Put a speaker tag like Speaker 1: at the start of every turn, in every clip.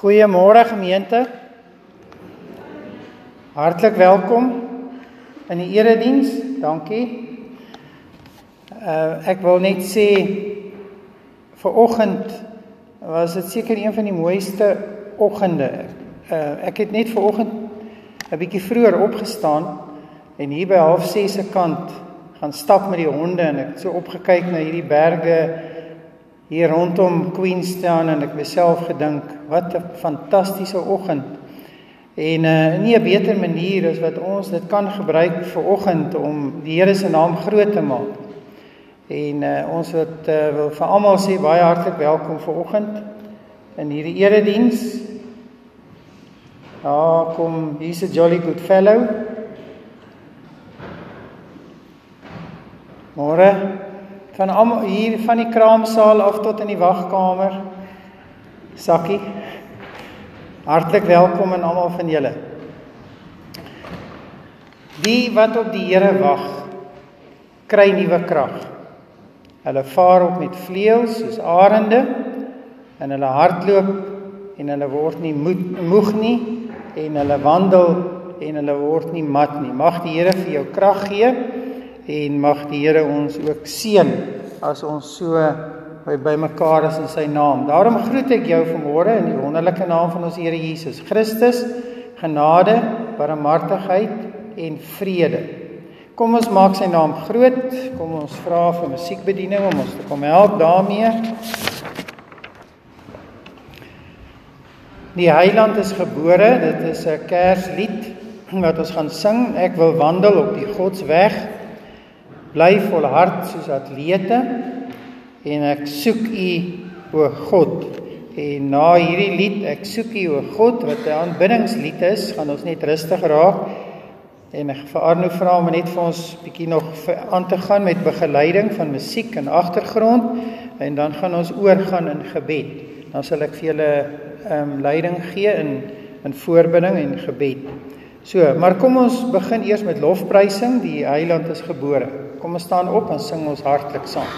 Speaker 1: Goeiemôre gemeente. Hartlik welkom in die erediens. Dankie. Uh ek wil net sê vir oggend was dit seker een van die mooiste oggende. Uh ek het net ver oggend 'n bietjie vroeër opgestaan en hier by 06:30 se kant gaan stap met die honde en ek het so opgekyk na hierdie berge hier rondom Queenstown en ek myself gedink wat 'n fantastiese oggend. En uh nie 'n beter manier as wat ons dit kan gebruik vir oggend om die Here se naam groot te maak. En uh ons wat uh, wil vir almal sê baie hartlik welkom vir oggend in hierdie erediens. Ja, kom, hier's 'n jolly good fellow. Môre van almal hier van die kraamsaal af tot in die wagkamer. Sakkie. Hartlik welkom aan almal van julle. Die wat op die Here wag, kry nuwe krag. Hulle vaar op met vleuels soos arende en hulle hardloop en hulle word nie moeg nie en hulle wandel en hulle word nie mat nie. Mag die Here vir jou krag gee en mag die Here ons ook seën as ons so by bymekaar is in sy naam. Daarom groet ek jou vanmôre in die wonderlike naam van ons Here Jesus Christus. Genade, barmhartigheid en vrede. Kom ons maak sy naam groot. Kom ons vra vir musiekbediening om ons te kom help daarmee. Die Heiland is gebore. Dit is 'n Kerslied wat ons gaan sing. Ek wil wandel op die Godsweg. Bly volhard soos atlete en ek soek U o God. En na hierdie lied ek soek U o God wat 'n aanbiddingslied is, gaan ons net rustig raak. En ek vir Arno vra om net vir ons bietjie nog aan te gaan met begeleiding van musiek en agtergrond en dan gaan ons oorgaan in gebed. Dan sal ek vir julle ehm um, leiding gee in in voorbidding en gebed. So, maar kom ons begin eers met lofprysing. Die Heiland is gebore. Kom ons staan op en sing ons hartlik saam.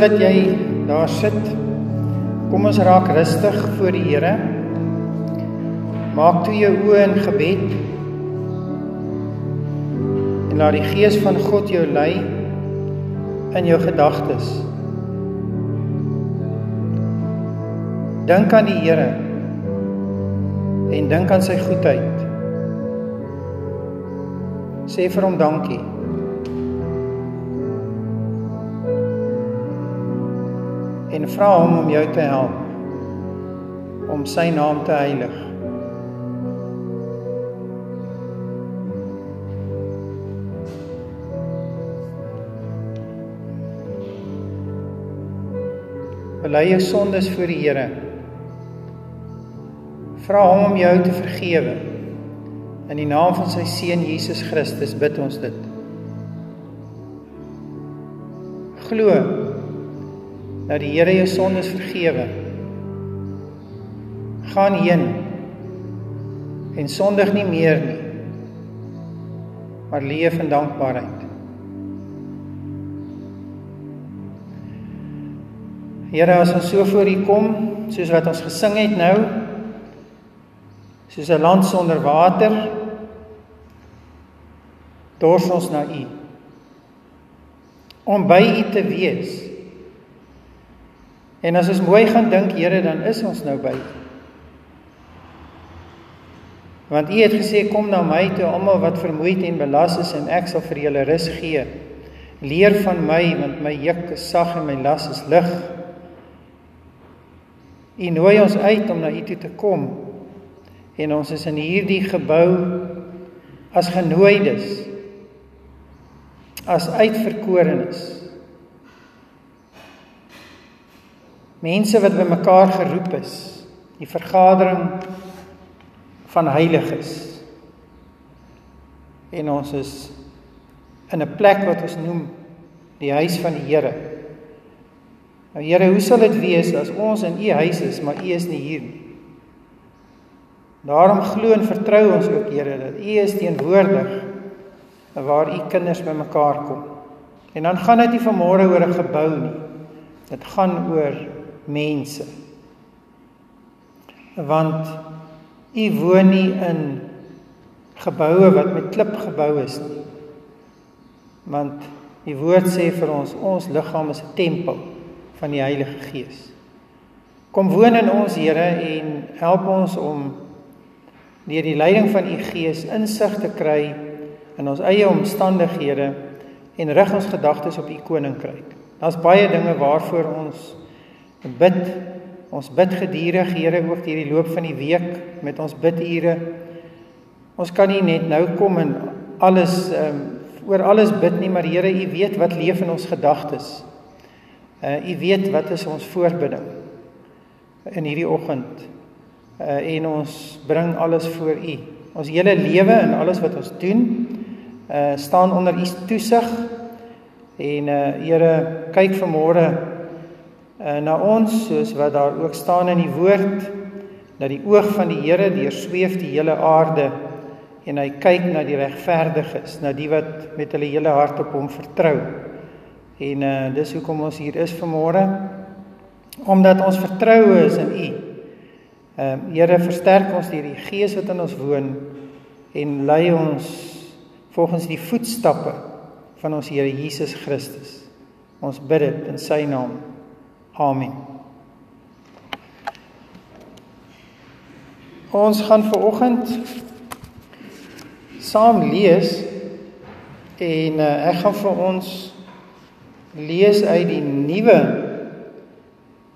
Speaker 1: Wat jy daar sit, kom ons raak rustig voor die Here. Maak toe jou oë in gebed. En laat die Gees van God jou lei in jou gedagtes. Dink aan die Here en dink aan sy goedheid. Sê vir hom dankie. En vra hom om jou te help om sy naam te heilig. Bely jou sondes voor die Here. Vra hom om jou te vergewe. In die naam van sy seun Jesus Christus bid ons dit. Glo dat die Here jou sondes vergewe. Gaan heen en sondig nie meer nie. Maar leef in dankbaarheid. Here, as ons so voor U kom, soos wat ons gesing het nou, soos 'n land sonder water, dors ons na U. Om by U te wees. En as ons mooi gaan dink, Here, dan is ons nou by U. Want U het gesê kom na my toe almal wat vermoeid en belas is en ek sal vir julle rus gee. Leer van my want my juk is sag en my las is lig. U nooi ons uit om na U toe te kom. En ons is in hierdie gebou as genooides. As uitverkorenes. Mense wat bymekaar geroep is, die vergadering van heiliges. En ons is in 'n plek wat ons noem die huis van die Here. Nou Here, hoe sal dit wees as ons in u huis is, maar u is nie hier nie? Daarom glo en vertrou ons ook Here dat u is teenwoordig waar u kinders bymekaar kom. En dan gaan dit nie vanmôre oor 'n gebou nie. Dit gaan oor mense. Want u woon nie in geboue wat met klip gebou is nie. Want die woord sê vir ons ons liggaam is 'n tempel van die Heilige Gees. Kom woon in ons Here en help ons om deur die leiding van u Gees insig te kry in ons eie omstandighede en rig ons gedagtes op u koninkryk. Daar's baie dinge waarvoor ons bid. Ons bid gedurig, Here, ook hierdie loop van die week met ons bidure. Ons kan nie net nou kom en alles ehm um, oor alles bid nie, maar Here, U weet wat leef in ons gedagtes. Uh U weet wat is ons voorbidding in hierdie oggend. Uh en ons bring alles voor U. Ons hele lewe en alles wat ons doen, uh staan onder U toesig. En uh Here, kyk vanmôre uh na ons soos wat daar ook staan in die woord dat die oog van die Here deursweef die hele aarde en hy kyk na die regverdiges, na die wat met hulle hele hart op hom vertrou. En uh dis hoekom ons hier is vanmôre omdat ons vertroue is in U. Ehm uh, Here versterk ons deur die Gees wat in ons woon en lei ons volgens die voetstappe van ons Here Jesus Christus. Ons bid dit in sy naam. Amen. Ons gaan ver oggend saam lees en uh, ek gaan vir ons lees uit die nuwe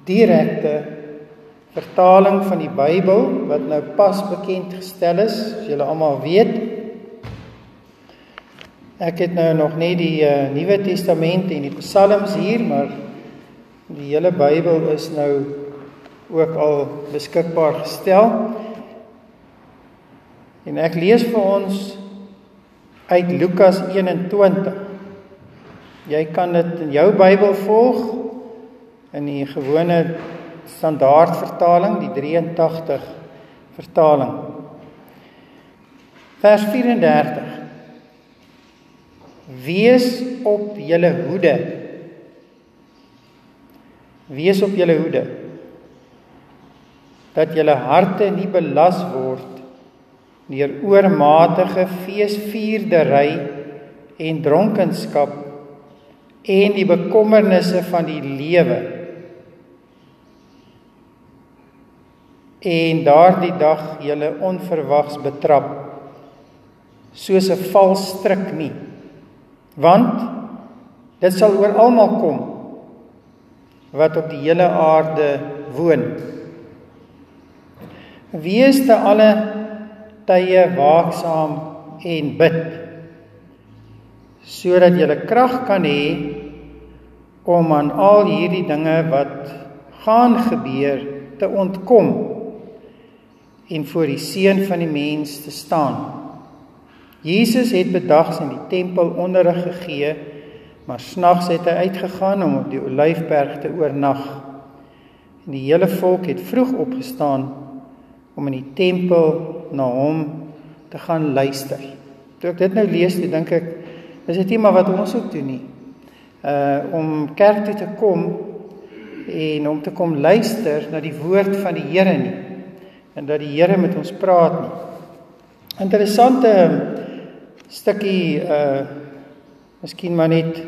Speaker 1: direkte vertaling van die Bybel wat nou pas bekend gestel is, as julle almal weet. Ek het nou nog nie die uh, Nuwe Testament en die Psalms hier, maar die hele Bybel is nou ook al beskikbaar gestel. En ek lees vir ons uit Lukas 21. Jy kan dit in jou Bybel volg in die gewone standaard vertaling, die 83 vertaling. Vers 34. Wees op julle hoede. Wees op julle hoede dat julle harte nie belas word deur oormatige feesvierdery en dronkenskap en die bekommernisse van die lewe. En daardie dag julle onverwags betrap soos 'n vals stryk nie. Want dit sal oor almal kom wat op die hele aarde woon. Wees te alle tye waaksaam en bid sodat jy krag kan hê om aan al hierdie dinge wat gaan gebeur te ontkom en voor die seun van die mens te staan. Jesus het bedags in die tempel onderrig gegee, maar snags het hy uitgegaan om op die Olyfberg te oornag. En die hele volk het vroeg opgestaan om in die tempel na hom te gaan luister. Toe ek dit nou lees, toe dink ek is dit nie maar wat ons ook doen nie. Uh om kerk toe te kom en om te kom luister na die woord van die Here nie en dat die Here met ons praat nie. Interessante stukkie uh miskien maar net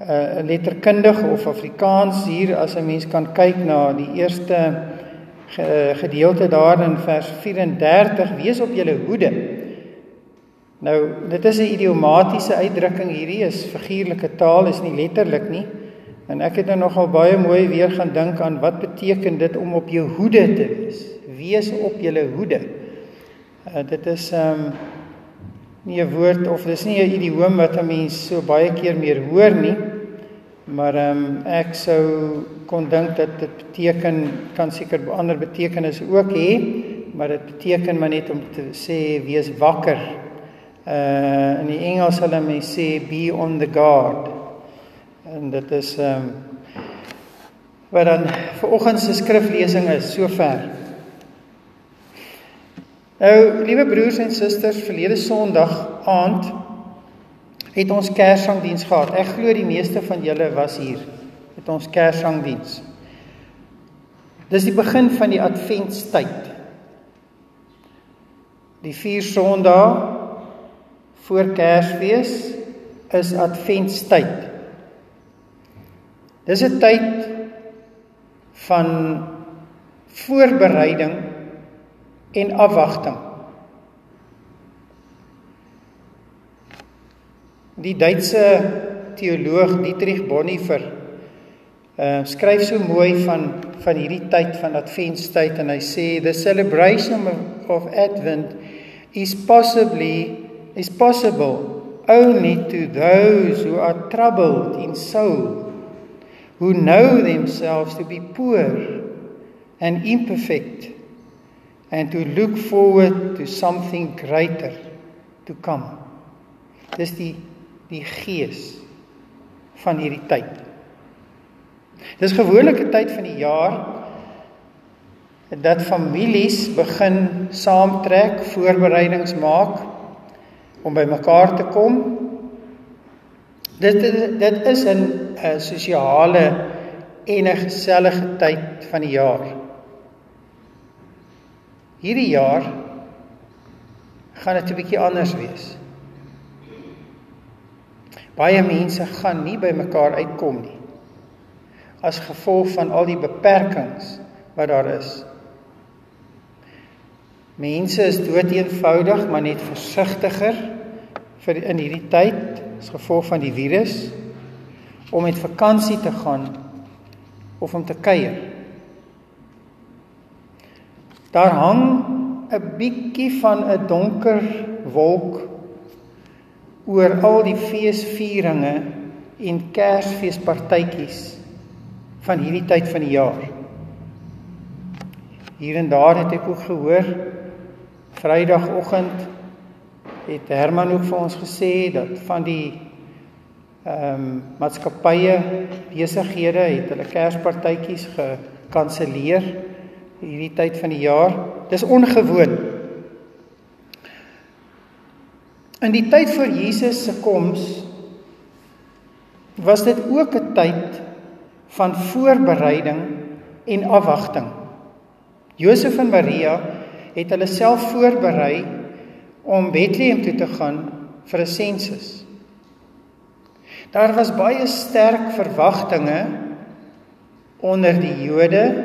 Speaker 1: uh letterkundig of Afrikaans hier as 'n mens kan kyk na die eerste gedeelte daar in vers 34 wees op julle hoede. Nou, dit is 'n idiomatiese uitdrukking hierdie is figuurlike taal is nie letterlik nie. En ek het nou nogal baie mooi weer gaan dink aan wat beteken dit om op jou hoede te wees. Wees op julle hoede. Uh, dit is um nie 'n woord of dis nie 'n idioom wat 'n mens so baie keer meer hoor nie. Maar ehm um, ek sou kon dink dat dit beteken kan seker ander betekenisse ook hê, maar dit beteken maar net om te sê wees wakker. Uh in die Engels hulle mense sê be on the guard. En dit is ehm um, wat dan vir oggend se skriflesing is sover. Nou, liewe broers en susters, verlede Sondag aand het ons Kerssangdiens gehad. Ek glo die meeste van julle was hier met ons Kerssangdiens. Dis die begin van die Adventstyd. Die vier Sondae voor Kersfees is Adventstyd. Dis 'n tyd van voorbereiding en afwagting. Die Duitse teoloog Dietrich Bonhoeffer uh, skryf so mooi van van hierdie tyd van Adventstyd en hy sê the celebration of, of Advent is possibly is possible only to those who are troubled in soul who know themselves to be poor and imperfect and to look forward to something greater to come. Dis die die gees van hierdie tyd Dis gewoonlik 'n tyd van die jaar dat families begin saamtrek, voorbereidings maak om by mekaar te kom. Dit dit is 'n sosiale en 'n gesellige tyd van die jaar. Hierdie jaar gaan dit 'n bietjie anders wees. Baie mense gaan nie by mekaar uitkom nie as gevolg van al die beperkings wat daar is. Mense is dood eenvoudig, maar net versigtiger vir in hierdie tyd as gevolg van die virus om met vakansie te gaan of om te kuier. Daar hang 'n bietjie van 'n donker wolk oor al die feesvieringe en Kersfeespartytjies van hierdie tyd van die jaar. Hier en daar het ek ook gehoor Vrydagoggend het Herman ook vir ons gesê dat van die ehm um, maatskappye besighede het hulle Kerspartytjies gekanselleer hierdie tyd van die jaar. Dis ongewoon. In die tyd voor Jesus se koms was dit ook 'n tyd van voorbereiding en afwagting. Josef en Maria het hulle self voorberei om Bethlehem toe te gaan vir 'n sensus. Daar was baie sterk verwagtinge onder die Jode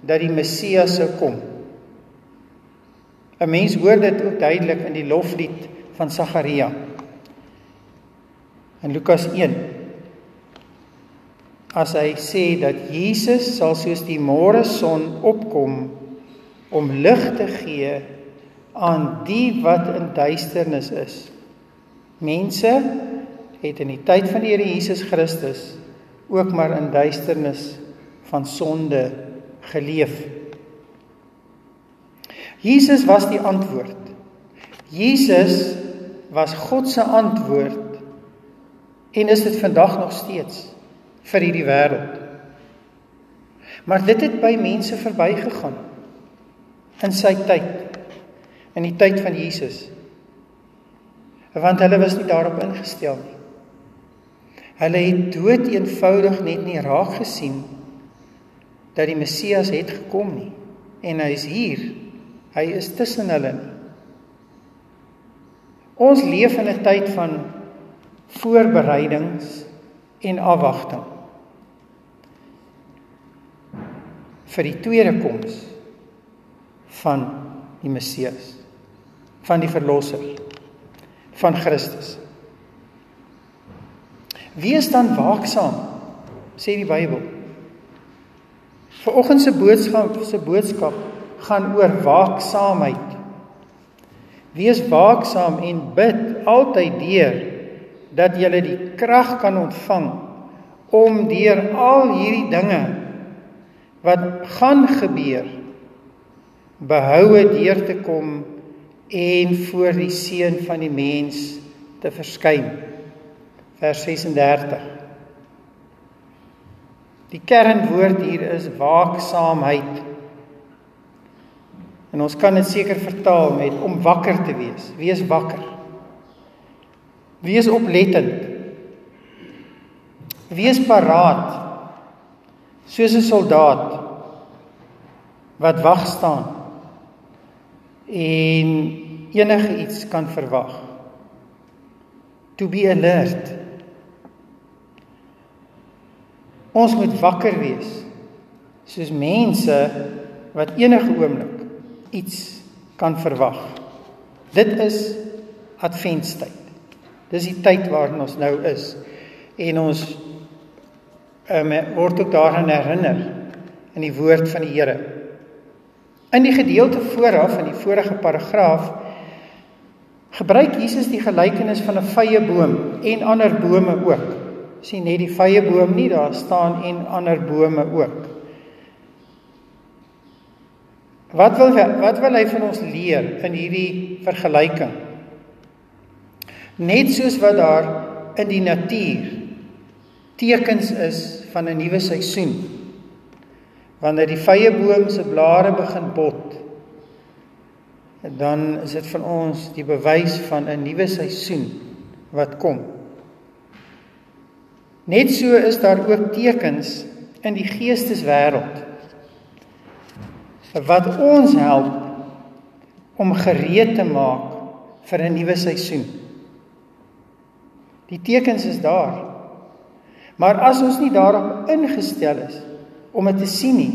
Speaker 1: dat die Messias sou kom. 'n Mens hoor dit ook duidelik in die loflied van Sagaria. In Lukas as hy sê dat Jesus sal soos die môre son opkom om lig te gee aan die wat in duisternis is. Mense het in die tyd van die Here Jesus Christus ook maar in duisternis van sonde geleef. Jesus was die antwoord. Jesus was God se antwoord en is dit vandag nog steeds vir hierdie wêreld. Maar dit het by mense verbygegaan in sy tyd in die tyd van Jesus. Want hulle was nie daarop ingestel nie. Hulle het dood eenvoudig net nie raak gesien dat die Messias het gekom nie en hy is hier. Hy is tussen hulle. Ons leef in 'n tyd van voorbereidings en afwagting. vir die tweede koms van die Messias van die verlosser van Christus. Wees dan waaksaam sê die Bybel. Vanoggend se boodskap se boodskap gaan oor waaksaamheid. Wees waaksaam en bid altyd deur dat jy die krag kan ontvang om deur al hierdie dinge wat gaan gebeur behoue deur te kom en voor die seun van die mens te verskyn. Vers 36 Die kernwoord hier is waaksaamheid en ons kan dit seker vertaal met om wakker te wees wees wakker wees oplettend wees paraat soos 'n soldaat wat wag staan en enige iets kan verwag. to be alert. Ons moet wakker wees soos mense wat enige oomblik iets kan verwag. Dit is adventstyd. Dis die tyd waarin ons nou is en ons um, word ook daaraan herinner in die woord van die Here. In die gedeelte vooraf in die vorige paragraaf gebruik Jesus die gelykenis van 'n vrye boom en ander bome ook. Sien net die vrye boom nie, daar staan en ander bome ook. Wat wil wat wil hy van ons leer in hierdie vergelyking? Net soos wat daar in die natuur tekens is van 'n nuwe seisoen. Wanneer die vrye boom se blare begin bot, dan is dit vir ons die bewys van 'n nuwe seisoen wat kom. Net so is daar ook tekens in die geesteswêreld wat ons help om gereed te maak vir 'n nuwe seisoen. Die tekens is daar. Maar as ons nie daarop ingestel is om dit te sien nie,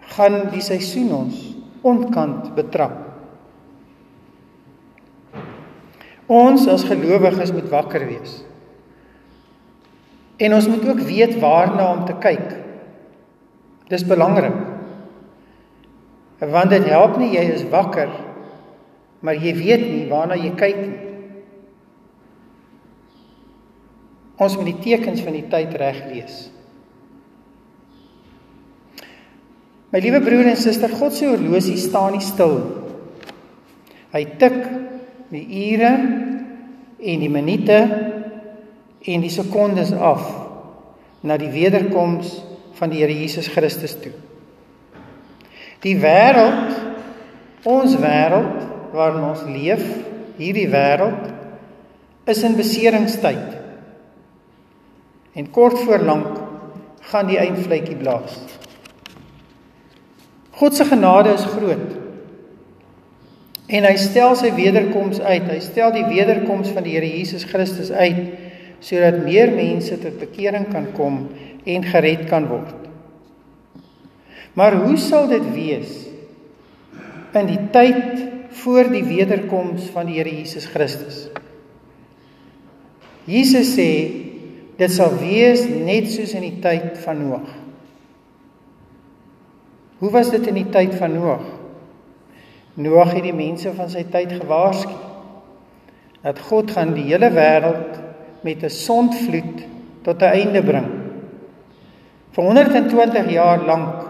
Speaker 1: gaan die seisoen ons ontkant betrap. Ons as gelowiges moet wakker wees. En ons moet ook weet waarna om te kyk. Dis belangrik. Want dit help nie jy is wakker maar jy weet nie waarna jy kyk nie. Ons moet die tekens van die tyd reg lees. My liewe broer en suster, God se horlosie staan nie stil. Hy tik die ure en die minute en die sekondes af na die wederkoms van die Here Jesus Christus toe. Die wêreld, ons wêreld waarin ons leef, hierdie wêreld is in beseringstyd. En kort voor lank gaan die eindvletjie blaas. God se genade is groot. En hy stel sy wederkoms uit. Hy stel die wederkoms van die Here Jesus Christus uit sodat meer mense tot bekering kan kom en gered kan word. Maar hoe sal dit wees in die tyd voor die wederkoms van die Here Jesus Christus? Jesus sê Dit sal wees net soos in die tyd van Noag. Hoe was dit in die tyd van Noag? Noag het die mense van sy tyd gewaarsku dat God gaan die hele wêreld met 'n sondvloed tot 'n einde bring. Vir 120 jaar lank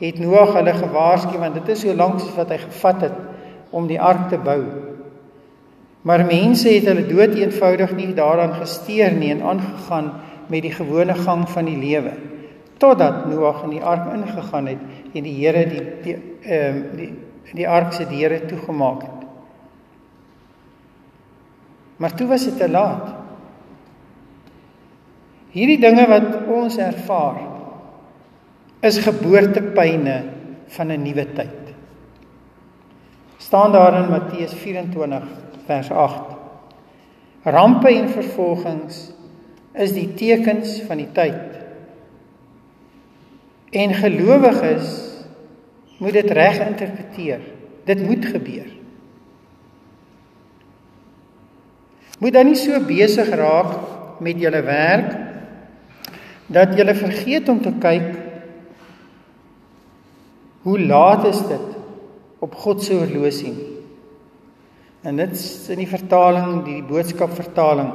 Speaker 1: het Noag hulle gewaarsku want dit is so lank soos wat hy gevat het om die ark te bou. Maar mense het hulle dood eenvoudig nie daaraan gesteer nie en aangegaan met die gewone gang van die lewe totdat Noag in die ark ingegaan het en die Here die die ehm die, die, die ark se deure toegemaak het. Maar toe was dit te laat. Hierdie dinge wat ons ervaar is geboortepyne van 'n nuwe tyd. staan daar in Matteus 24 vers 8. Rampe en vervolgings is die tekens van die tyd. En gelowiges moet dit reg interpreteer. Dit moet gebeur. Moet dan nie so besig raak met julle werk dat julle vergeet om te kyk hoe laat is dit op God se horlosie. En dit is in die vertaling, die boodskap vertaling,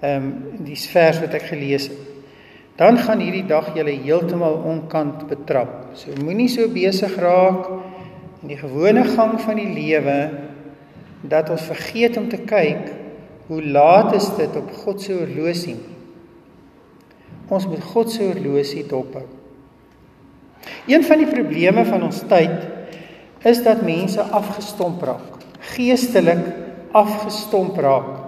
Speaker 1: ehm um, die vers wat ek gelees het. Dan gaan hierdie dag julle heeltemal onkant betrap. So moenie so besig raak in die gewone gang van die lewe dat ons vergeet om te kyk hoe laat is dit op God se horlosie. Ons moet God se horlosie dophou. Een van die probleme van ons tyd is dat mense afgestomp raak geestelik afgestomp raak.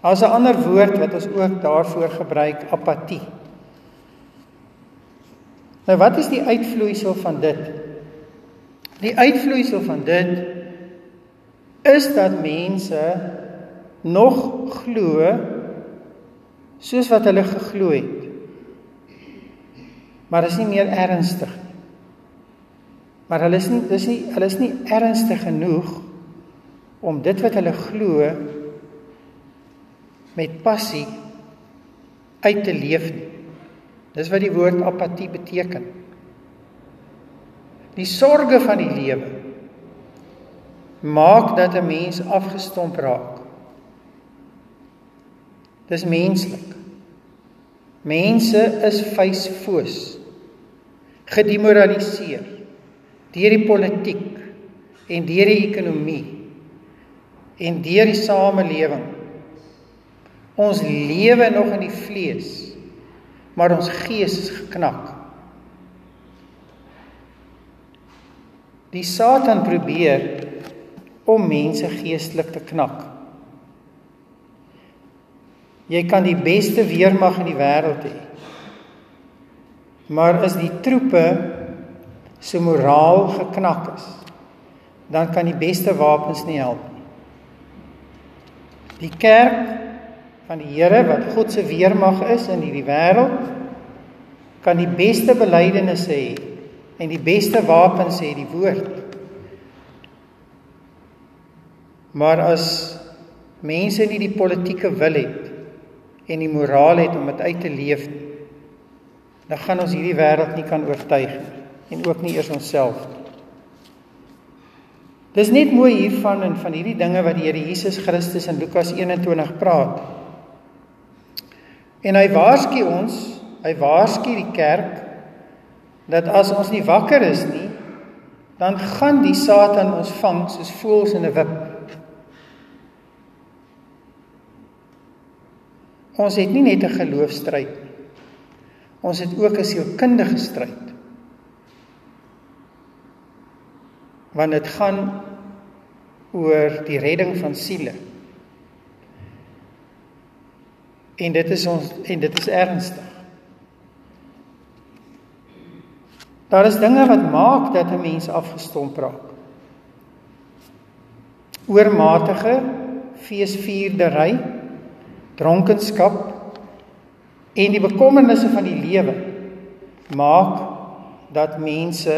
Speaker 1: Daar's 'n ander woord wat ons ook daarvoor gebruik, apatie. Nou wat is die uitvloeisel van dit? Die uitvloeisel van dit is dat mense nog glo soos wat hulle geglo het. Maar is nie meer ernstig nie. Maar hulle is nie dis nie hulle is nie ernstig genoeg om dit wat hulle glo met passie uit te leef nie. Dis wat die woord apatie beteken. Die sorges van die lewe maak dat 'n mens afgestomp raak. Dis menslik. Mense is vuisfoos. Gedemoraliseer deur die politiek en deur die ekonomie en deur die samelewing. Ons lewe nog in die vlees, maar ons gees is geknak. Die Satan probeer om mense geestelik te knak. Jy kan die beste weermag in die wêreld hê. Maar as die troepe se moraal geknak is, dan kan die beste wapens nie help nie. Die kerk van die Here wat God se weermag is in hierdie wêreld kan die beste belydenisse hê en die beste wapens hê die woord. Maar as mense nie die politieke wil het en die moraal het om dit uit te leef, dan gaan ons hierdie wêreld nie kan oortuig nie en ook nie eers onsself nie. Dis net mooi hiervan en van hierdie dinge wat die Here Jesus Christus in Lukas 21 praat. En hy waarsku ons, hy waarsku die kerk dat as ons nie wakker is nie, dan gaan die Satan ons vang soos voëls in 'n wip. Ons het nie net 'n geloofstryd nie. Ons het ook 'n sielkundige stryd. Want dit gaan oor die redding van siele. En dit is ons en dit is ernstig. Daar is dinge wat maak dat 'n mens afgestomp raak. Oormatige feesvierdery, dronkenskap en die bekommernisse van die lewe maak dat mense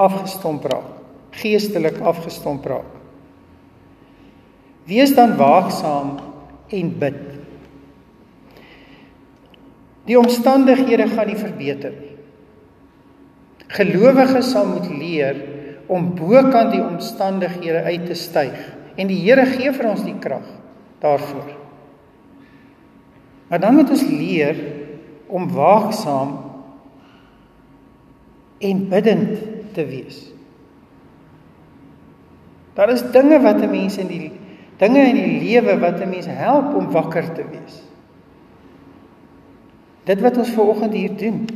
Speaker 1: afgestomp raak, geestelik afgestomp raak. Wees dan waaksaam en bid. Die omstandighede gaan nie verbeter nie. Gelowiges sal moet leer om bokant die omstandighede uit te styg en die Here gee vir ons die krag daarvoor. Maar dan moet ons leer om waaksaam en bidend te wees. Daar is dinge wat 'n mens in die dinge in die lewe wat 'n mens help om wakker te wees. Dit wat ons ver oggend hier doen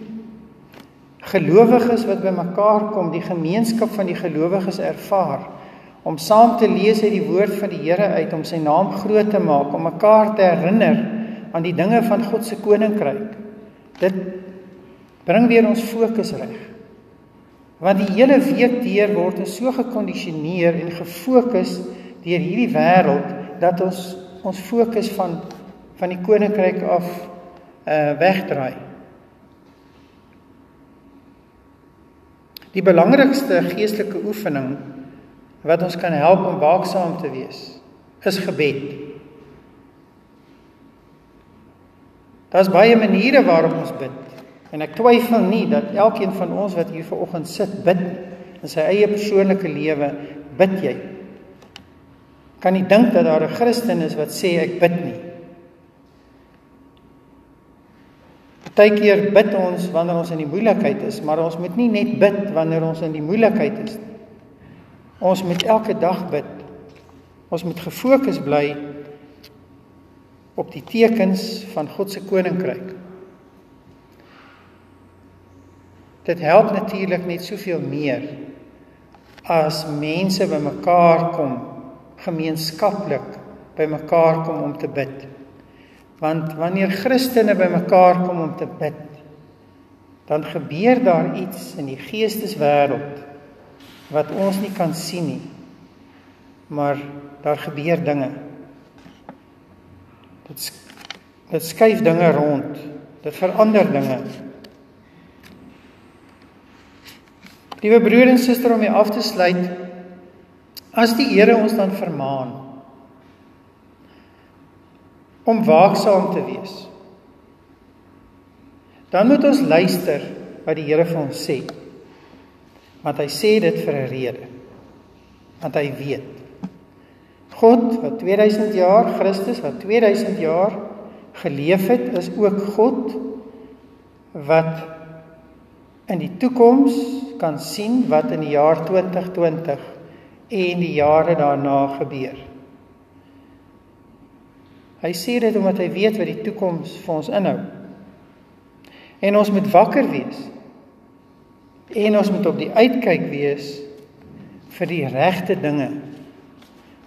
Speaker 1: gelowiges wat bymekaar kom, die gemeenskap van die gelowiges ervaar om saam te lees uit die woord van die Here uit om sy naam groot te maak, om mekaar te herinner aan die dinge van God se koninkryk. Dit bring weer ons fokus reg. Want die hele week deur word ons so gekondisioneer en gefokus deur hierdie wêreld dat ons ons fokus van van die koninkryk af uh wegdraai. Die belangrikste geestelike oefening wat ons kan help om waaksaam te wees, is gebed. Daar's baie maniere waarop ons bid. En ek twyfel nie dat elkeen van ons wat hier vanoggend sit, bid in sy eie persoonlike lewe, bid jy. Kan nie dink dat daar 'n Christen is wat sê ek bid nie. Partykeer bid ons wanneer ons in die moeilikheid is, maar ons moet nie net bid wanneer ons in die moeilikheid is nie. Ons moet elke dag bid. Ons moet gefokus bly op die tekens van God se koninkryk. Dit help natuurlik net soveel meer as mense bymekaar kom, gemeenskaplik bymekaar kom om te bid. Want wanneer Christene bymekaar kom om te bid, dan gebeur daar iets in die geesteswêreld wat ons nie kan sien nie. maar daar gebeur dinge. Dit dit skuif dinge rond. Dit verander dinge. Liewe broer en suster om jy af te sluit, as die Here ons dan vermaan om waaksaam te wees. Dan moet ons luister wat die Here vir ons sê. Want hy sê dit vir 'n rede. Want hy weet. God wat 2000 jaar Christus wat 2000 jaar geleef het, is ook God wat in die toekoms kan sien wat in die jaar 2020 en die jare daarna gebeur. Hy sê dit omdat hy weet wat die toekoms vir ons inhou. En ons moet wakker wees. En ons moet op die uitkyk wees vir die regte dinge.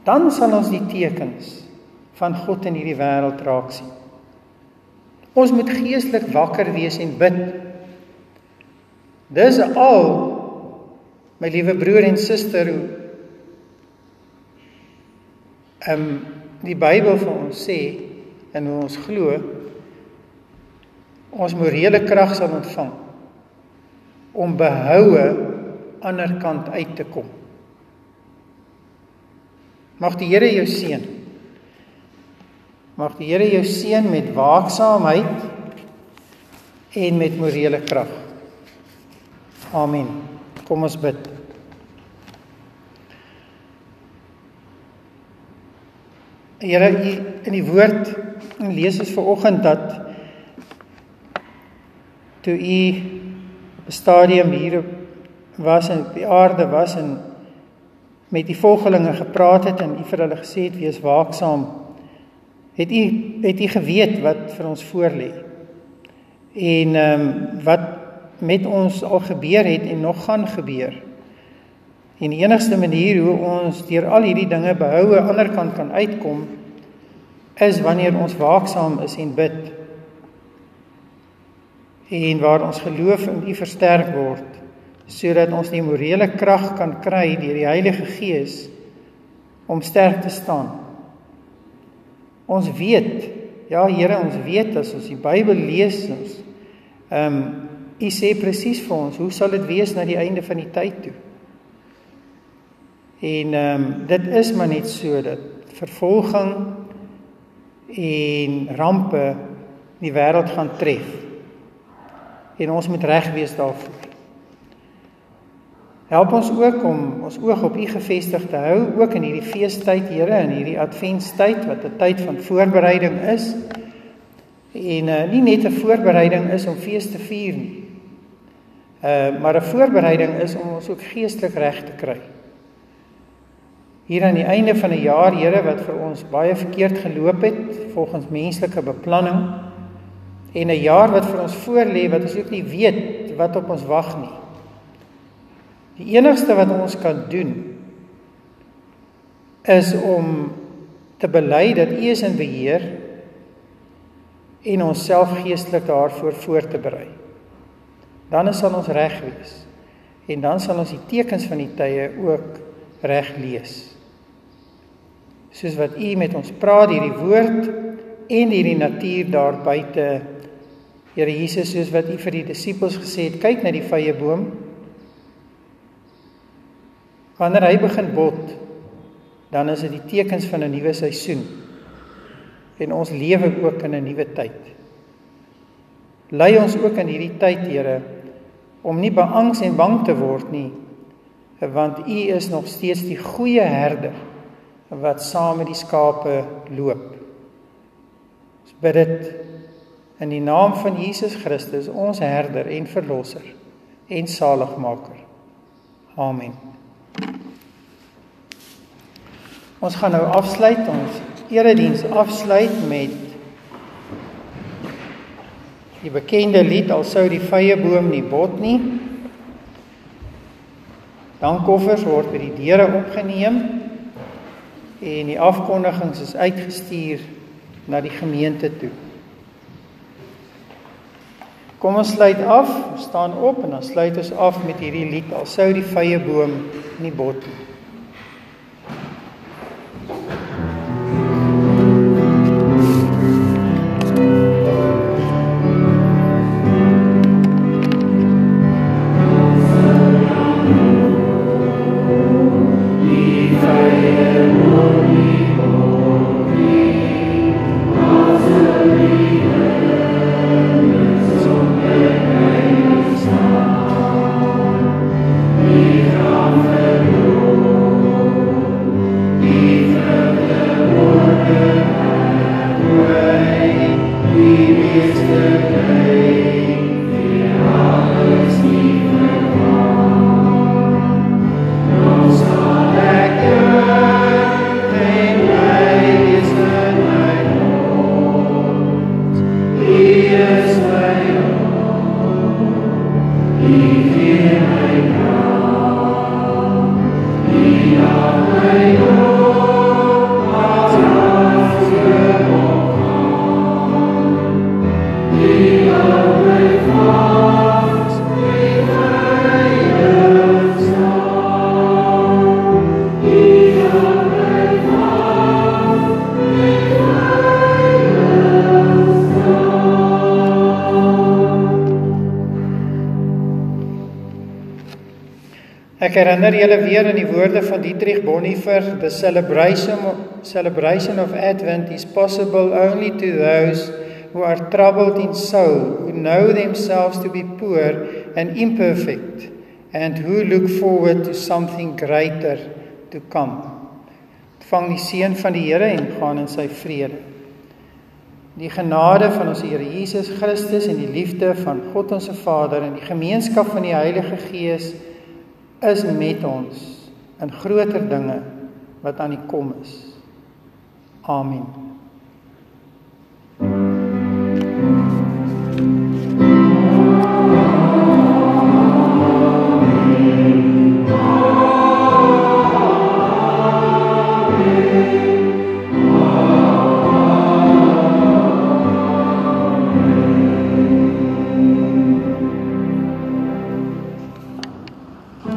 Speaker 1: Dan sal ons die tekens van God in hierdie wêreld raak sien. Ons moet geestelik wakker wees en bid. Dis al my liewe broer en suster hoe ehm um, die Bybel vir ons sê en hoe ons glo ons morele krag sal ontvang om behoue ander kant uit te kom. Mag die Here jou seën. Mag die Here jou seën met waaksaamheid en met morele krag. Amen. Kom ons bid. Here, u in die woord lees ons ver oggend dat toe u op 'n stadium hier was en op die aarde was en met die volgelinge gepraat het en u vir hulle gesê het wees waaksaam het u het u geweet wat vir ons voorlê? En ehm um, wat met ons al gebeur het en nog gaan gebeur? En die enigste manier hoe ons deur al hierdie dinge behoue aan die ander kant kan uitkom is wanneer ons waaksaam is en bid. En waar ons geloof in U versterk word sodat ons die morele krag kan kry deur die Heilige Gees om sterk te staan. Ons weet, ja Here, ons weet as ons die Bybel lees ons ehm um, U sê presies vir ons, hoe sal dit wees na die einde van die tyd toe? En ehm um, dit is maar net so dat vervolging en rampe die wêreld gaan tref. En ons moet reg wees daarvoor. Help ons ook om ons oog op U gefestig te hou ook in hierdie feestyd, Here, in hierdie adventstyd wat 'n tyd van voorbereiding is. En uh, nie net 'n voorbereiding is om fees te vier nie. Uh maar 'n voorbereiding is om ons ook geestelik reg te kry hier aan die einde van 'n jaar, Here, wat vir ons baie verkeerd geloop het volgens menslike beplanning en 'n jaar wat vir ons voorlê wat ons ook nie weet wat op ons wag nie. Die enigste wat ons kan doen is om te bely dat U is in beheer en onsself geestelik daarvoor voor te berei. Dan sal ons reg wees. En dan sal ons die tekens van die tye ook reg lees soos wat u met ons praat hierdie woord en hierdie natuur daar buite Here Jesus soos wat u vir die disippels gesê het kyk na die vrye boom wanneer hy begin bot dan is dit die tekens van 'n nuwe seisoen en ons lewe ook in 'n nuwe tyd lei ons ook in hierdie tyd Here om nie beangs en bang te word nie want u is nog steeds die goeie herder wat saam met die skape loop. Ons bid dit in die naam van Jesus Christus, ons herder en verlosser en saligmaker. Amen. Ons gaan nou afsluit ons erediens afsluit met die bekende lied al sou die vrye boom nie bot nie. Dan koffers word by die deure opgeneem en die afkondigings is uitgestuur na die gemeente toe. Kom ons sluit af, ons staan op en dan sluit ons af met hierdie lied al sou die vrye boom nie bot nie. Ek herinner julle weer aan die woorde van Dietrich Bonhoeffer, the celebration celebration of Advent is possible only to those who are troubled in soul, who know themselves to be poor and imperfect and who look forward to something greater to come. Vang die seën van die Here en gaan in sy vrede. Die genade van ons Here Jesus Christus en die liefde van God ons Vader en die gemeenskap van die Heilige Gees is met ons in groter dinge wat aan die kom is. Amen. thank you